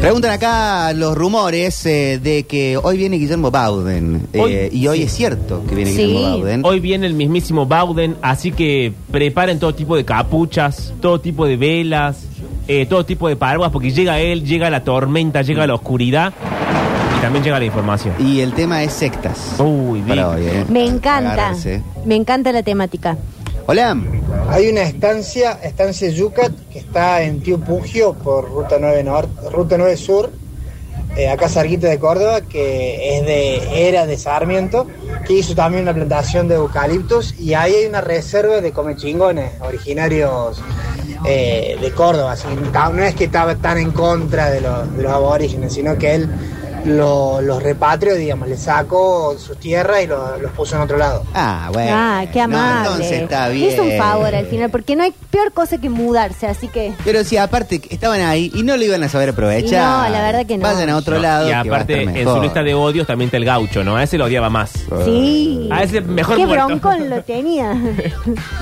Preguntan acá los rumores eh, de que hoy viene Guillermo Bauden. eh, Hoy- y hoy es cierto que viene Sí. Guillermo Bauden. Hoy viene el mismísimo Bauden, así que preparen todo tipo de capuchas, todo tipo de velas, eh, todo tipo de paraguas, porque llega él, llega la tormenta, llega la oscuridad y también llega la información. Y el tema es sectas. Uy, Para bien. hoy, eh. Me encanta. Agarrarse. Me encanta la temática. Hola. Hay una estancia, estancia Yucat, que está en Tío Pugio por Ruta 9, Norte, Ruta 9 Sur, eh, acá cerquita de Córdoba, que es de era de Sarmiento, que hizo también una plantación de eucaliptos y ahí hay una reserva de comechingones originarios eh, de Córdoba. así no es que estaba tan en contra de los aborígenes, sino que él lo- los repatrió, digamos, le sacó sus tierras y lo- los puso en otro lado. Ah, bueno. ah, qué No, amable. entonces está bien. Hizo un favor al final, porque no hay peor cosa que mudarse, así que. Pero si aparte que estaban ahí y no lo iban a saber aprovechar. Y no, la verdad que no. Vayan a otro No, lado. y que va a aparte, en su lista de odios también está el gaucho, ¿no? A ese lo odiaba más. Sí. A ese mejor Qué muerto. broncón lo tenía.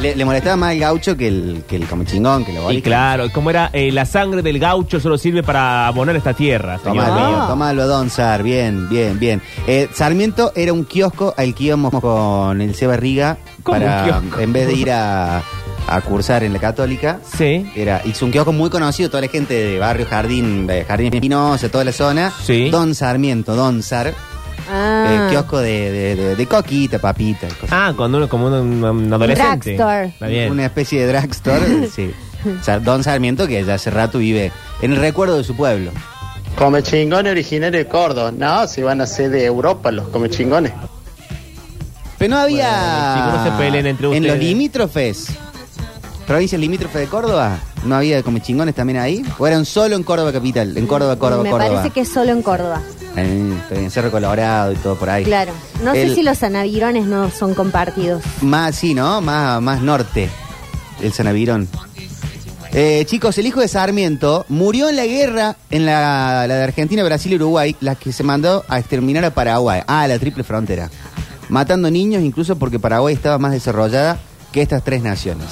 Le, le molestaba más el gaucho que el, que el comechingón, que lo Y aborigen. claro, como era eh, la sangre del gaucho solo sirve para abonar esta tierra, señor Tomalo, mío. No. tomalo, Don Sar, bien, bien, bien. Eh, Sarmiento era un kiosco al que íbamos con el Seba Riga ¿Cómo para, un kiosco? en vez de ir a, a cursar en la católica. Sí. Era, hizo un kiosco muy conocido, toda la gente de Barrio Jardín, de Jardín Espinosa, toda la zona. Sí. Don Sarmiento, Don Sar, Ah. eh, kiosco de, de, de- de coquita, papita. cosas. Ah, cuando uno como un, un adolescente. Drugstore. Una especie de drugstore, sí. Don Sarmiento que ya hace rato vive en el recuerdo de su pueblo. Come chingones originario de Córdoba. No, si van a ser de Europa los come chingones. Pero no había. Bueno, chicos, no se peleen entre En los limítrofes, provincias limítrofes de Córdoba, ¿no había como chingones también ahí? ¿O eran solo en Córdoba capital? En Córdoba, Córdoba, Me Córdoba. parece que es solo en Córdoba. Eh, en Cerro Colorado y todo por ahí. Claro. No El- sé si los anavirones no son compartidos. Más, sí, ¿no? Más, más norte, el Sanavirón. Eh, chicos, el hijo de Sarmiento murió en la guerra, en la, la de Argentina, Brasil y Uruguay, la que se mandó a exterminar a Paraguay, ah, la triple frontera, matando niños incluso porque Paraguay estaba más desarrollada que estas tres naciones.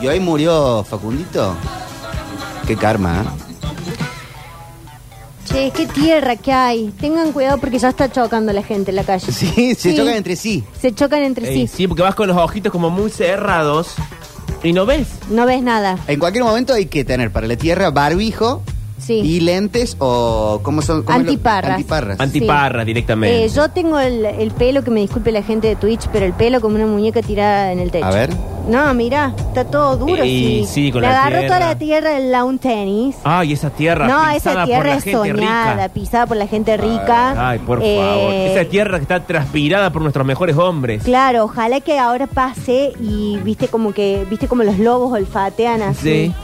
Y hoy murió Facundito. Qué karma, ¿eh? Che, qué tierra que hay. Tengan cuidado porque ya está chocando la gente en la calle. Sí, se chocan entre sí. Se chocan entre Ey, sí. sí, porque vas con los ojitos como muy cerrados y no ves. No ves nada. En cualquier momento hay que tener para la tierra barbijo Sí. y lentes o ¿cómo son? ¿Cómo lo- Antiparras. Antiparras. Antiparras directamente. Eh, yo tengo el, el pelo, que me disculpe la gente de Twitch, pero el pelo como una muñeca tirada en el techo. A ver. No, mira, está todo duro. Ey, sí. sí, con Le la agarró tierra. toda la tierra el lawn tenis. Ay, esa tierra No, esa por tierra la es gente soñada, rica. pisada por la gente rica. Ay, por Eh, favor. Esa tierra que está transpirada por nuestros mejores hombres. Claro, ojalá que ahora pase y viste como que, viste como los lobos olfatean así. Sí.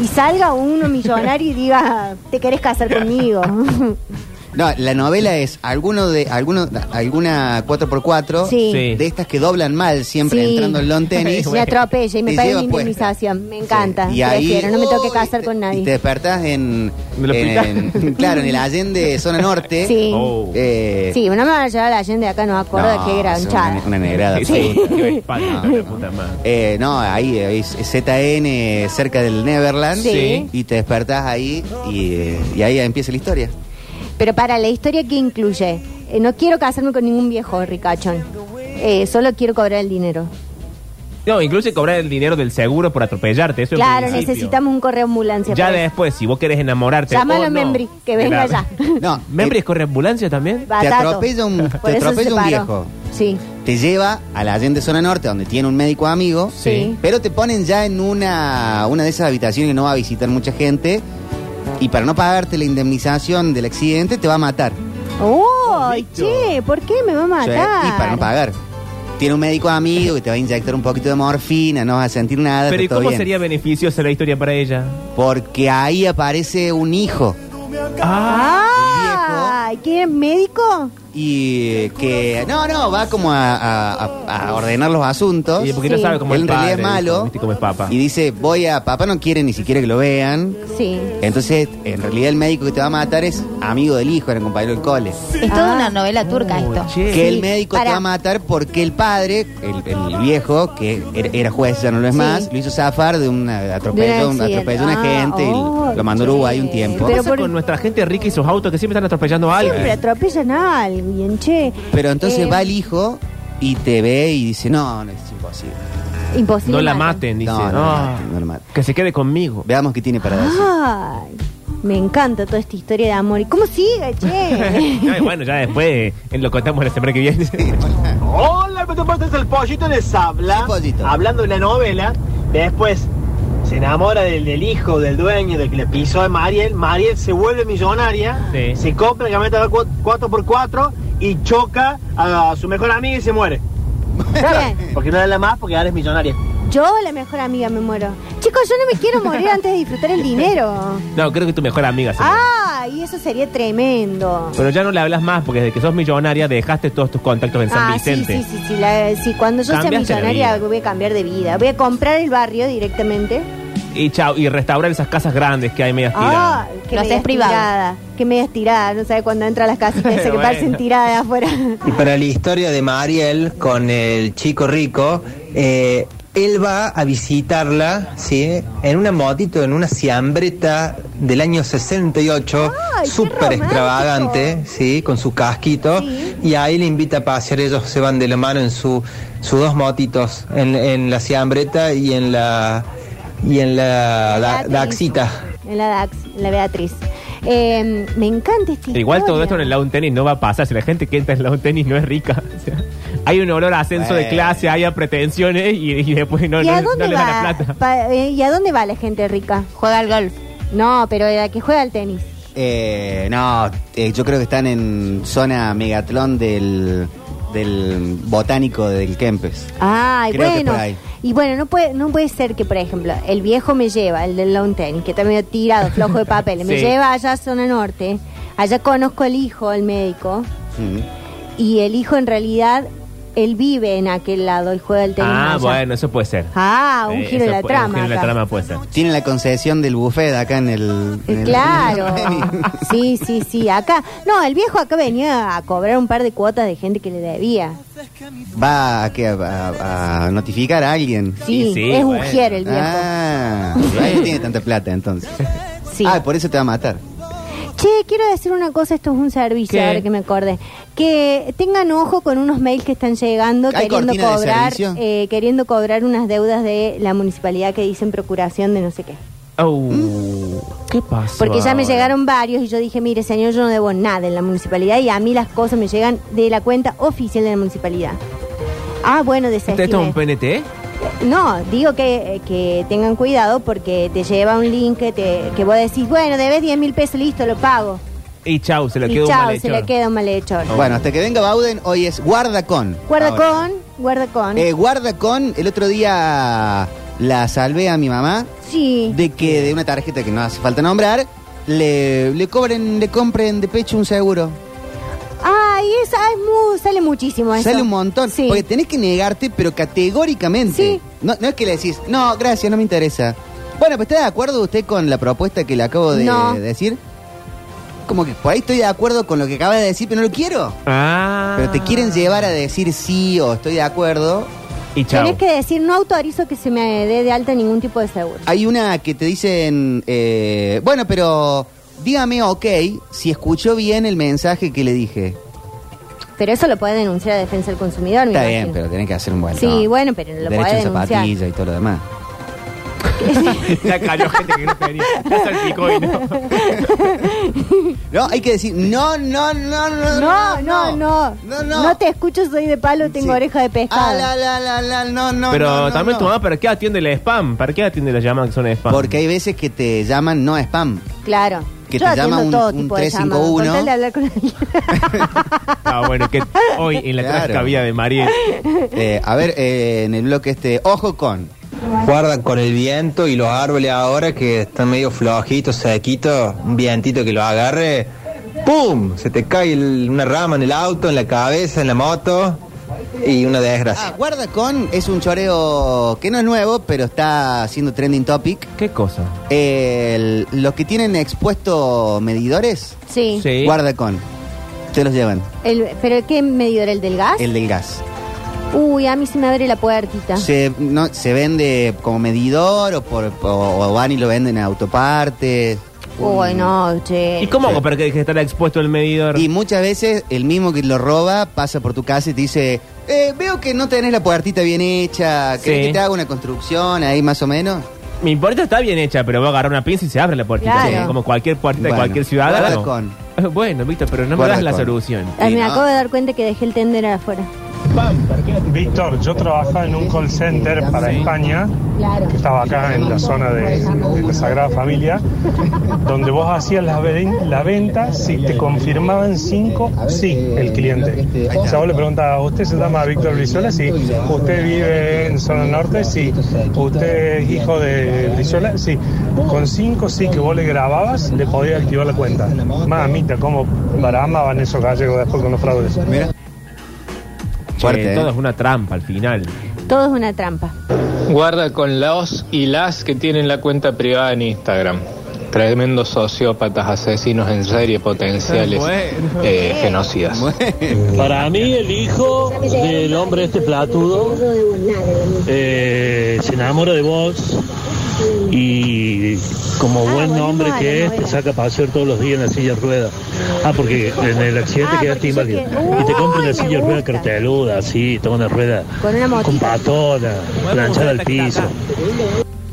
Y salga uno millonario y diga, te querés casar conmigo. No, la novela es alguno de alguno, alguna 4x4 Sí. Sí. de estas que doblan mal siempre Sí. entrando en lawn tenis. me atropella y me Te paga lleva mi puesta. indemnización. Me encanta. Sí. Y ahí, Prefiero, no me tengo que uy, casar con Y te nadie. despertás en, ¿En el en- claro, en el Allende, zona norte. Sí. Oh. Eh, Sí, no me van a llevar a la gente de acá, no me acuerdo no, qué es granchada. Una, una negrada. Sí, sí. qué espalda, la puta madre. Eh, no, ahí es ZN cerca del Neverland. Sí. Y te despertás ahí y, eh, y ahí empieza la historia. Pero para la historia que incluye, eh, no quiero casarme con ningún viejo ricachón. Eh, solo quiero cobrar el dinero. No, incluso cobrar el dinero del seguro por atropellarte. Eso Claro, necesitamos un correo ambulancia. Ya después, si vos querés enamorarte. Llámalo a no, Membri, que venga la- ya. No, ¿Membri eh, corre ambulancia también? te atropella un, te atropella se un viejo. Sí. Te lleva a la Allende Zona Norte, donde tiene un médico amigo. Sí. Pero te ponen ya en una, una de esas habitaciones que no va a visitar mucha gente. Y para no pagarte la indemnización del accidente, te va a matar. ¡Oh! Che, ¿por qué me va a matar? y para no pagar. Tiene un médico amigo que te va a inyectar un poquito de morfina, no vas a sentir nada. Pero ¿y cómo bien. sería beneficiosa la historia para ella? Porque ahí aparece un hijo. Ah, ¡Ah! ¿Quién es médico? Y que, no, no, va como a, a- a- a ordenar los asuntos. Y porque Sí. no sabe cómo Él es en realidad padre, es malo. ¿viste cómo es papá. Y dice, voy a, papá no quiere ni siquiera que lo vean. Sí. Entonces, en realidad el médico que te va a matar es amigo del hijo, era compañero del cole. Es toda Ah. una novela turca esto. che. Que Sí, el médico te va a matar porque el padre, el, el viejo, que era, era juez, ya no lo es Sí. más, lo hizo zafar de un atropello, un accidente. atropelló a una Ah, gente y oh, lo mandó a Uruguay un che. tiempo. ¿Qué Pero pasa por- con nuestra gente rica y sus autos que siempre están atropellando a alguien? Siempre atropellan a alguien, che. Pero entonces Eh, va el hijo y te ve y dice, no, no es imposible. Imposible. No la maten, dice. No, no la "Ah, maten, no la maten". Que se quede conmigo. Veamos qué tiene para decir. Ay, me encanta toda esta historia de amor. ¿Y cómo sigue, che? Bueno, ya después eh, lo contamos la semana que viene. Hola, ¿qué te pasa? El pollito les habla. Sí, pollito. Hablando de la novela. Después se enamora del, del hijo, del dueño, del que le pisó a Mariel. Mariel se vuelve millonaria. Sí. Se compra la camioneta 4x4 y choca a su mejor amiga y se muere. Porque no da la más porque ahora es millonaria. Yo, la mejor amiga, me muero. Chicos, yo no me quiero morir antes de disfrutar el dinero. No, creo que tu mejor amiga. se muere. Ah, y eso sería tremendo. Pero ya no le hablas más porque desde que sos millonaria dejaste todos tus contactos en San Ah, Vicente. sí, sí, sí, la- sí, Cuando yo sea Cambiaste millonaria voy a cambiar de vida. Voy a comprar el barrio directamente. Y chao, y restaurar esas casas grandes que hay medias tiradas. Ah, que Lo haces medias privado. tiradas. Que medias tiradas. No sabe cuándo entra a las casitas esas que Bueno. parecen tiradas afuera. Y para la historia de Mariel con el chico rico, eh, él va a visitarla, ¿sí? En una motito, en una siambreta del año 68, Ay, qué súper extravagante, ¿sí? Con su casquito. Sí. Y ahí le invita a pasear, ellos se van de la mano en su, sus dos motitos, en, en la siambreta y en la, y en la Beatriz. Daxita. En la Dax, en la Beatriz. Eh, me encanta este Igual todo esto en el lawn tenis no va a pasar. Si la gente que entra en el lawn tenis no es rica. O sea, hay un olor a ascenso de Bueno. clase, hay a pretensiones y, y después no, ¿Y no, no le dan la plata. pa- eh, ¿Y a dónde va la gente rica? Juega al golf. No, pero la que juega al tenis. Eh, no, eh, yo creo que están en zona Megatlón del, del botánico del Kempes. Ay, Creo que bueno. por ahí. Y bueno, no puede, no puede ser que, por ejemplo, el viejo me lleva, el del lawn tenis, que está medio tirado, flojo de papel, me Sí. lleva allá a zona norte. Allá conozco al hijo, el médico, Mm. y el hijo en realidad, él vive en aquel lado y juega al tenis. Ah, allá. bueno, eso puede ser. Ah, un Eh, giro de eso la trama. Un giro de la acá. trama puede ser. Tiene la concesión del buffet acá en el. en el- Claro, sí, sí, sí, acá, no, el viejo acá venía a cobrar un par de cuotas de gente que le debía. Va a, ¿qué? a, a- a notificar a alguien. Sí, Sí, sí, es bueno. ujier el viejo. Ah, ahí tiene tanta plata entonces. Sí. Ah, por eso te va a matar. Che, quiero decir una cosa, esto es un servicio, ¿Qué? ahora que me acordé. Que tengan ojo con unos mails que están llegando ¿Hay queriendo cortina de cobrar, servicio? eh, queriendo cobrar unas deudas de la municipalidad que dicen procuración de no sé qué. Oh, ¿Qué pasó? Porque ya me llegaron varios y yo dije, mire señor, yo no debo nada en la municipalidad y a mí las cosas me llegan de la cuenta oficial de la municipalidad. Ah, bueno, ¿Esto esto es desestimé. un PNT? No, digo que, que tengan cuidado porque te lleva un link que, te, que vos decís, bueno, debes 10 mil pesos, listo, lo pago. Y chau, se le y quedó un malhechor. se le queda un malhechor. Bueno, hasta que venga Bauden, hoy es guarda con. Guarda Ahora. con, guarda con. Eh, guarda con, el otro día la salvé a mi mamá sí. de que de una tarjeta que no hace falta nombrar, le, le cobren, le compren de pecho un seguro. Ay, esa es muy, sale muchísimo eso. Sale un montón. Sí. Porque tenés que negarte, pero categóricamente. Sí. No, no es que le decís, no, gracias, no me interesa. Bueno, pues ¿está de acuerdo usted con la propuesta que le acabo de No. decir? Como que por ahí estoy de acuerdo con lo que acaba de decir, pero no lo quiero. Ah. Pero te quieren llevar a decir sí o estoy de acuerdo. Y chau. Tenés que decir, no autorizo que se me dé de alta ningún tipo de seguro. Hay una que te dicen, eh, bueno, pero dígame ok si escuchó bien el mensaje que le dije. Pero eso lo puede denunciar a Defensa del Consumidor, me Está imagino. bien, pero tenés que hacer un buen Sí, no. bueno, pero lo Derecho podés en denunciar. zapatilla y todo lo demás. Cayó gente que no salpicó y no. No, hay que decir, no, no, no, no, No, no, no. No, no. te escucho, soy de palo, tengo Sí. oreja de pescado. Ah, la, la, la, la, no, no, Pero no, no, también no. tu mamá, ¿para qué atiende el spam? ¿Para qué atiende las llamadas que son spam? Porque hay veces que te llaman no spam. Claro. Que Yo te llama un- todo un tipo de llamadas, 351. con tal de hablar con alguien. Ah, bueno, que hoy en la Claro. trágica de Mariel. Eh, a ver, eh, en el bloque este, ojo con. Guarda con el viento y los árboles ahora que están medio flojitos, sequitos, un vientito que los agarre, ¡pum! Se te cae el- una rama en el auto, en la cabeza, en la moto y una Ah, desgracia. guarda con es un choreo que no es nuevo, pero está siendo trending topic. ¿Qué cosa? El- los que tienen expuesto medidores, Sí. Sí. guarda con. Se los llevan. El- ¿Pero qué medidor? ¿El del gas? El del gas. Uy, a mí se me abre la puertita. Se, no, se vende como medidor o, por, o, o van y lo venden a autopartes. Uy, no, che. ¿Y cómo hago para que deje de estar expuesto el medidor? Y muchas veces el mismo que lo roba pasa por tu casa y te dice, eh, veo que no tenés la puertita bien hecha, ¿querés Sí. que te haga una construcción ahí más o menos? Mi puerta está bien hecha, pero voy a agarrar una pinza y se abre la puertita. Claro. Como cualquier puerta Bueno, de cualquier ciudadano. guarda con. Bueno, Víctor, pero no me Guarda das la con. solución. Ay, Sí, me no. acabo de dar cuenta que dejé el tender afuera. Víctor, yo trabajaba en un call center para España, que estaba acá en la zona de, Sagrada Familia, donde vos hacías la, ven- la venta si te confirmaban cinco, sí, el cliente. O sea, vos le preguntabas, ¿usted se llama Víctor Brizuela? Sí. ¿Usted vive en zona norte? Sí. ¿Usted es hijo de Brizuela? Sí. Con cinco sí que vos le grababas, le podías activar la cuenta. Mamita, cómo baramaban esos gallegos después con los fraudes. Mira. Che, Fuerte, ¿eh? todo es una trampa al final. Todo es una trampa. Guarda con los y las que tienen la cuenta privada en Instagram. Tremendos sociópatas, asesinos en serie, potenciales Bueno. eh, genocidas. Para mí, el hijo del hombre este platudo eh, se enamora de vos y como Ah, buen hombre a que es, te saca a pasear todos los días en la silla de ruedas. Ah, porque en el accidente Ah, quedaste inválido. que- Y te compra una silla de ruedas gusta. carteluda, así, toda una rueda Con una motita. con patona, planchada al piso.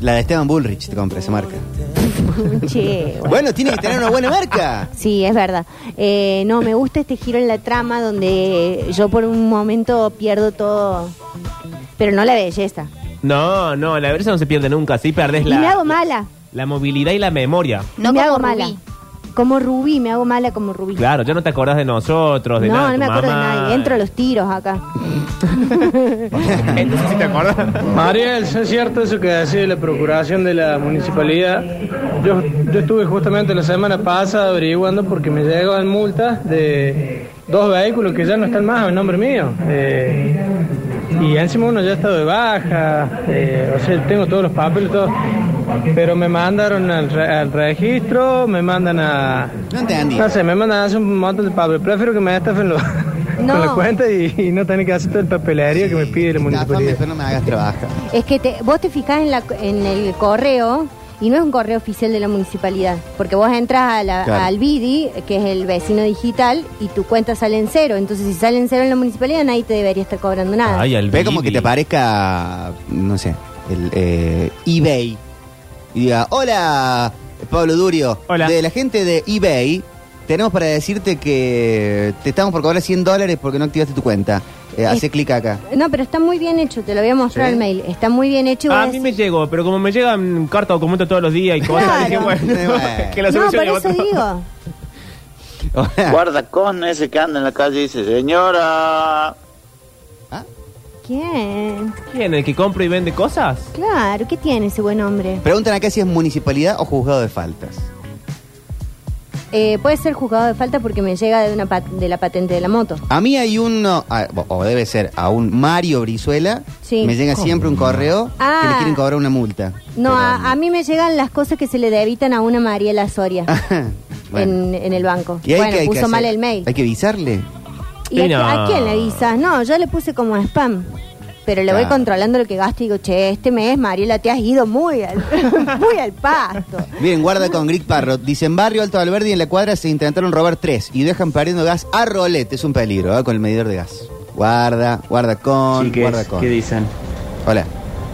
La de Esteban Bullrich te compra esa marca. che, bueno. Bueno, tiene que tener una buena marca. Sí, es verdad. Eh, no, me gusta este giro en la trama donde yo por un momento pierdo todo, pero no la belleza. No, no, la verdad no se pierde nunca. Sí perdés Y me hago la, mala. la movilidad y la memoria. No me hago mala. Como Rubí, me hago mala como Rubí. Claro, ya no te acordás de nosotros, de no, nada. no tu me acuerdo mamá. de nadie. Entro a los tiros acá. Entonces sí te acordás. Mariel, ¿es cierto eso que decía la procuración de la municipalidad? Yo, yo estuve justamente la semana pasada averiguando porque me llegaban multas de dos vehículos que ya no están más en nombre mío. Eh, y encima uno ya está de baja, eh, o sea, tengo todos los papeles, todo. Pero me mandaron al, re- al registro, me mandan a... No entendí. No sé, me mandan a hacer un montón de papeles. Prefiero que me estafen lo- No. con la cuenta y, y no tener que hacer todo el papelería que me pide la municipalidad. pero no me hagas trabajar. Es que te, vos te fijás en, la, en el correo y no es un correo oficial de la municipalidad, porque vos entras a la- Claro. al BIDI, que es el vecino digital, y tu cuenta sale en cero. Entonces, si sale en cero en la municipalidad, nadie te debería estar cobrando nada. Ay, al Ve como que Bibi. te aparezca, no sé, el eh, eBay. Y diga, hola, Pablo Durio. Hola. De la gente de eBay, tenemos para decirte que te estamos por cobrar 100 dólares porque no activaste tu cuenta. Eh, hace clic acá. No, pero está muy bien hecho, te lo voy a mostrar ¿Sí? el mail. Está muy bien hecho. Ah, a mí decís- me llegó, pero como me llegan cartas o documentos todos los días y cosas, Claro. dije, bueno, Bueno. que la No, por es eso digo. Guarda con ese que anda en la calle y dice, señora. ¿Quién? ¿Quién? ¿El que compra y vende cosas? Claro, ¿qué tiene ese buen hombre? Preguntan acá si es municipalidad o juzgado de faltas. Eh, puede ser juzgado de falta porque me llega de, una pat- de la patente de la moto. A mí hay uno, ah, o debe ser a un Mario Brizuela, Sí. me llega siempre un correo que Ah. le quieren cobrar una multa. No, Pero- a, a mí me llegan las cosas que se le debitan a una Mariela Soria Bueno. en, en el banco. ¿Y ahí bueno, qué hay que puso hacer? mal el mail. ¿Hay que avisarle? ¿Y a, Y no. a quién le avisas? No, yo le puse como spam. Pero le voy Claro. controlando lo que gasto y digo, che, este mes, Mariela, te has ido muy al, muy al pasto. Bien, guarda con Greg Parrot. Dice, en barrio Alto Alberdi en la cuadra se intentaron robar tres y dejan perdiendo gas a rolete. Es un peligro, ¿eh? con el medidor de gas. Guarda, guarda con, Chiques, guarda con. ¿qué dicen? Hola.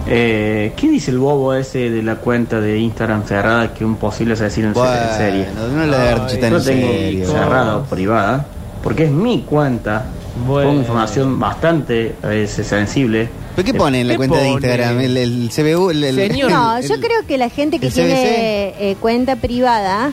Eh, ¿Qué dice el bobo ese de la cuenta de Instagram cerrada que un posible asesino en se- en Bueno, serie? no le haber dicho tan no en tengo serio. cerrada o privada, porque es mi cuenta. Bueno. Pongo información bastante eh, sensible. ¿Pero qué pone en la ¿Qué cuenta de pone? Instagram? El, el CBU, el, el- Señor. No, el- yo creo que la gente que el tiene eh, cuenta privada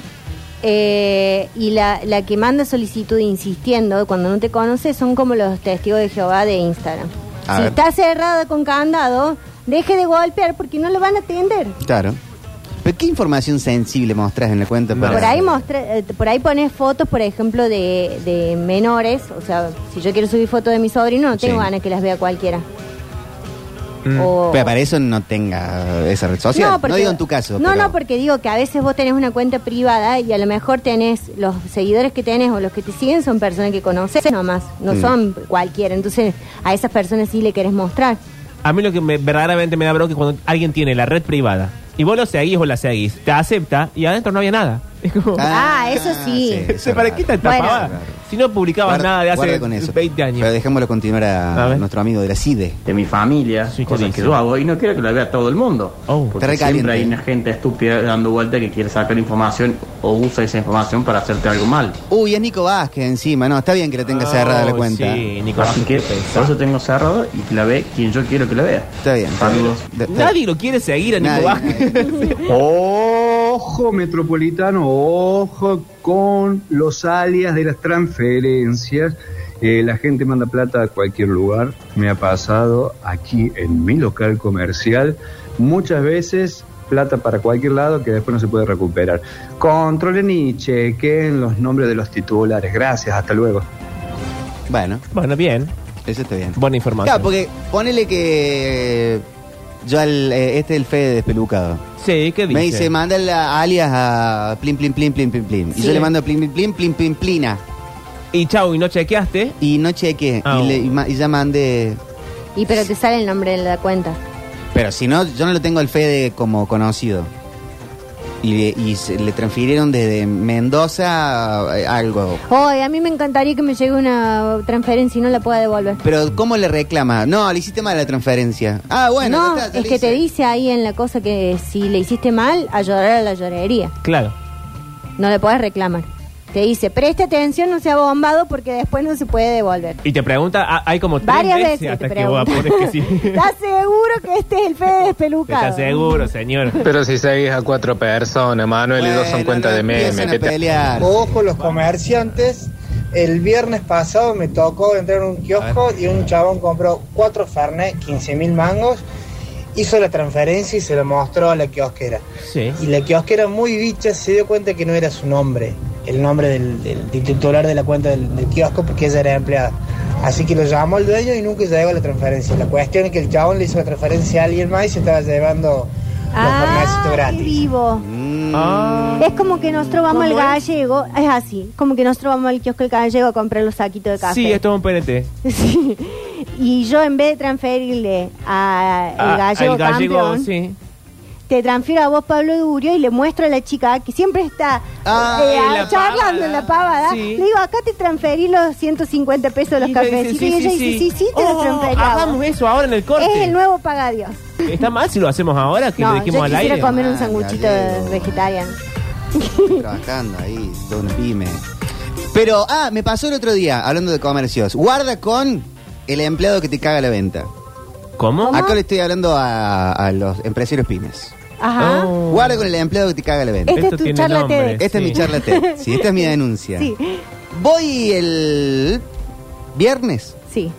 eh, y la, la que manda solicitud insistiendo cuando no te conoce son como los testigos de Jehová de Instagram. A si ver. está cerrada con candado, deje de golpear porque no lo van a atender. Claro. ¿Pero qué información sensible mostrás en la cuenta? para- Por ahí mostra, eh, por ahí pones fotos, por ejemplo, de, de menores. O sea, si yo quiero subir fotos de mi sobrino, no tengo Sí. ganas que las vea cualquiera. Mm. O- Pero para eso no tenga esa red social. No, porque- digo en tu caso. No, pero- no, porque digo que a veces vos tenés una cuenta privada y a lo mejor tenés los seguidores que tenés o los que te siguen son personas que conoces nomás, no Mm. son cualquiera. Entonces, a esas personas sí le querés mostrar. A mí lo que me- verdaderamente me da bronca es cuando alguien tiene la red privada y vos lo seguís o la seguís, te acepta y adentro no había nada. Es como, Ah, eso sí. ¿para qué tanta Bueno. pavada? Si no publicabas Guarda- nada de hace con eso. 20 años. Pero dejémoslo continuar a, A ver. nuestro amigo de la CIDE. de mi familia, cosas dice? que yo hago y no quiero que lo vea todo el mundo. Oh. Está porque recaliente. siempre hay una gente estúpida dando vuelta que quiere sacar información o usa esa información para hacerte algo mal. Uy, es Nico Vázquez encima, ¿no? Está bien que la tenga cerrada la Oh, cuenta. Sí, Nicolás. Así que por eso tengo cerrado y que la ve quien yo quiero que la vea. Está bien. está bien. Saludos. De- de- Nadie lo quiere seguir a Nico Nadie, Vázquez. Ojo metropolitano, ojo con los alias de las transferencias. Eh, la gente manda plata a cualquier lugar. Me ha pasado aquí en mi local comercial muchas veces plata para cualquier lado que después no se puede recuperar. Controlen y chequen los nombres de los titulares. Gracias, hasta luego. Bueno, Bueno, bien. eso está bien. Buena información. Claro, porque ponele que yo al, eh, este es el Fede despelucado. Sí, ¿qué dice? Me dice, manda la alias a plin, plin, plin, plin, plin, plin. Y Sí. yo le mando plin, plin, plin, plin, plin, plina. Y chau, ¿y no chequeaste? Y no cheque. Ah, y, le- y ma- y ya mandé... Y pero te sale el nombre de la cuenta. Pero si no, yo no lo tengo al Fede como conocido. Y, le- y se- le transfirieron desde Mendoza a- a algo. Hoy a mí me encantaría que me llegue una transferencia y no la pueda devolver. Pero ¿cómo le reclama? No, le hiciste mal la transferencia. Ah, bueno. no, ya está, ya es le que hice. te dice ahí en la cosa que si le hiciste mal, a llorar a la llorería. Claro. No le puedes reclamar. Te dice, preste atención, no sea bombado porque después no se puede devolver. Y te pregunta, ah, hay como tres Varias veces, veces hasta te que vos que sí. ¿Estás seguro que este es el Fede despelucado? ¿Estás seguro, señor? Pero si seguís a cuatro personas, Manuel y dos son cuenta de meme. a ¿qué te- pelear. Ojo los comerciantes. El viernes pasado me tocó entrar a un kiosco y un chabón compró cuatro Fernet, 15 mil mangos, hizo la transferencia y se lo mostró a la kiosquera. Sí. Y la kiosquera muy bicha se dio cuenta que no era su nombre, el nombre del, del- del titular de la cuenta del, del kiosco porque ella era empleada. Así que lo llamó el dueño y nunca llegó la transferencia. La cuestión es que el chabón le hizo la transferencia a alguien más y se estaba llevando los Ah, qué gratis. vivo. Mm, Ah. Es como que nosotros vamos al gallego, es así, como que nosotros vamos al kiosco del gallego a comprar los saquitos de café. Sí, esto es un PNT. Sí. Y yo en vez de transferirle a Ah, gallego, el gallego, campeón, sí. Te transfiero a vos Pablo Durio y le muestro a la chica que siempre está Ay, eh, la charlando pavada. en la pavada. Sí. Le digo, acá te transferí los 150 pesos de los ella dice, cafecitos. y ella dice, sí, sí, te los Oh, transferí. a vos". Hagamos eso ahora en el corte. Es el nuevo paga Dios. ¿Está mal si lo hacemos ahora que No, lo yo dijimos al quisiera aire? comer un Ah, sanguchito gallego. vegetariano. trabajando ahí, todo un pyme. Pero, ah, me pasó el otro día, hablando de comercios. Guarda con el empleado que te caga la venta. ¿Cómo? Acá le estoy hablando a, a los empresarios pymes. Ajá. Oh. Guarda con el empleado que te caga la venta. Esta Esto es tu tiene charla nombre. TED. Esta es mi charla TED. Sí, esta es mi denuncia. Sí, Voy el viernes sí,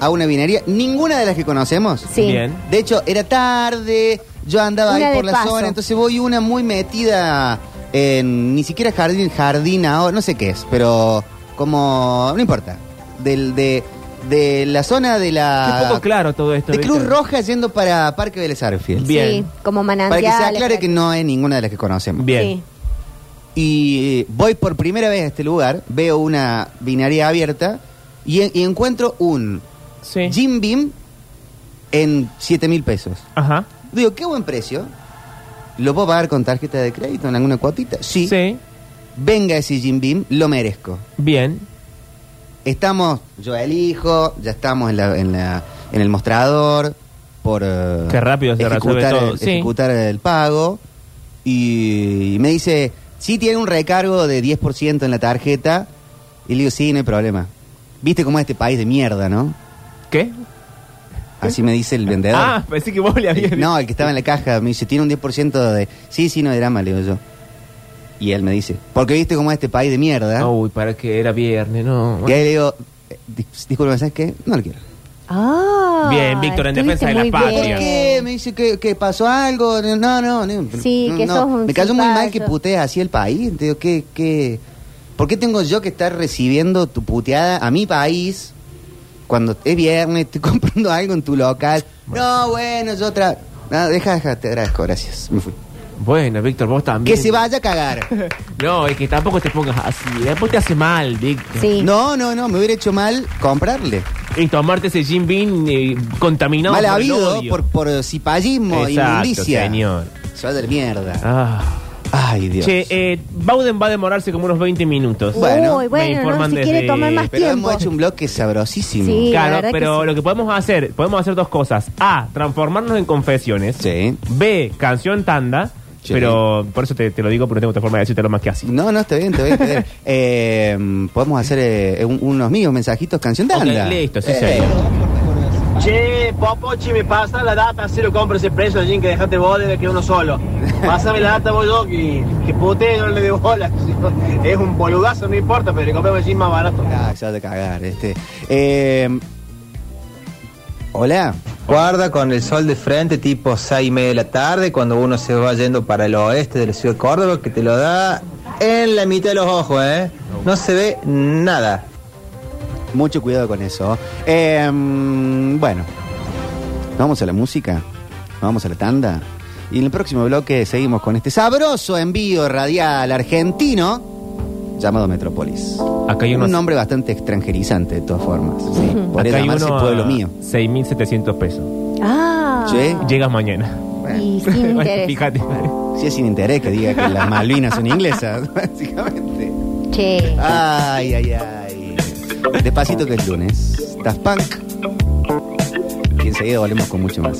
a una vinería, ninguna de las que conocemos. sí. Bien. De hecho, era tarde, yo andaba Una ahí por la paso. zona, entonces voy una muy metida en, ni siquiera jardín, jardín ahora, no sé qué es, pero como, no importa, del, de, de la zona de Qué la... poco claro todo esto. de. Cruz Roja yendo para Parque Vélez Arfield. Bien. Sí, como Para manantial. que se aclare que no es ninguna de las que conocemos. Bien. Sí. Y eh, voy por primera vez a este lugar, veo una vinería abierta y, en- y encuentro un Sí. Jim Beam en 7 mil pesos. Ajá. Digo, qué buen precio. ¿Lo puedo pagar con tarjeta de crédito en alguna cuotita? Sí. Sí. Venga ese Jim Beam, lo merezco. Bien. Estamos, yo elijo, ya estamos en, la, en, la- en el mostrador por eh, Qué rápido se resuelve ejecutar, todo, el, sí. ejecutar el pago. Y me dice, sí tiene un recargo de 10% en la tarjeta. Y le digo, sí, no hay problema. ¿Viste cómo es este país de mierda, no? ¿Qué? Así me dice el vendedor. Ah, pensé que vos le habías no, el que estaba en la caja me dice, tiene un 10% de... Sí, sí, no hay drama, le digo yo. Y él me dice, porque viste cómo es este país de mierda. Uy, para que era viernes, no. Y ahí le digo, eh, dis- disculpa, ¿sabes qué? No lo quiero. Ah, Bien, Víctor, en defensa de la estuviste muy patria. ¿Por bien. qué? Me dice que, que pasó algo. No, no, no. Sí, no, que no. sos un Me cayó muy mal cipayo. que putees así el país. Te digo, ¿qué, qué? ¿Por qué tengo yo que estar recibiendo tu puteada a mi país cuando es viernes, estoy comprando algo en tu local? No, bueno, yo otra. No, deja, deja, te agradezco, gracias. Me fui. Bueno, Víctor, vos también. Que se vaya a cagar. No, es que tampoco te pongas así. Después te hace mal, Víctor. Sí. No, no, no, me hubiera hecho mal comprarle. Y tomarte ese Jim Bean eh, contaminado mal por el habido odio. por, por cipallismo, Exacto, inmundicia. señor. Se va de mierda. Ah. Ay, Dios. Che, eh, Bauden va a demorarse como unos 20 minutos. Bueno, Uy, bueno, me informan no, si quiere desde- tomar más Pero tiempo. hemos hecho un bloque sabrosísimo. Sí. la Claro, verdad que pero sí. lo que podemos hacer, podemos hacer dos cosas. A, transformarnos en confesiones. Sí. B, canción tanda. Sí. Pero por eso te, te lo digo, porque no tengo otra forma de decírtelo más que así. No, no, está bien, está bien. Está bien. Eh, podemos hacer eh, un- unos míos mensajitos canción Ok, tanda. listo, sí, Eh, señor. Che, Popochi, me pasa la data, así lo compro ese precio allí que dejaste vos desde que uno solo. Pásame la data vos yo, que, que pute, no le dé bola. Es un boludazo, no importa, pero le compramos allí más barato. Ah, se va a cagar. Este. Eh, hola. Guarda con el sol de frente tipo 6 y media de la tarde cuando uno se va yendo para el oeste de la ciudad de Córdoba que te lo da en la mitad de los ojos, ¿eh? No se ve nada. Mucho cuidado con eso. Eh, bueno, vamos a la música, vamos a la tanda. Y en el próximo bloque seguimos con este sabroso envío radial argentino llamado Metrópolis. Acá hay Un nombre bastante extranjerizante de todas formas. Sí, por acá hay llamarse uno pueblo mío. 6.700 pesos. Ah. Sí. Llegas mañana. Y sin interés. Fíjate. Si es sin interés que diga que las Malvinas son inglesas, básicamente. Che. Ay, ay, ay. Despacito que es lunes. Daft Punk. Y enseguida volvemos con mucho más.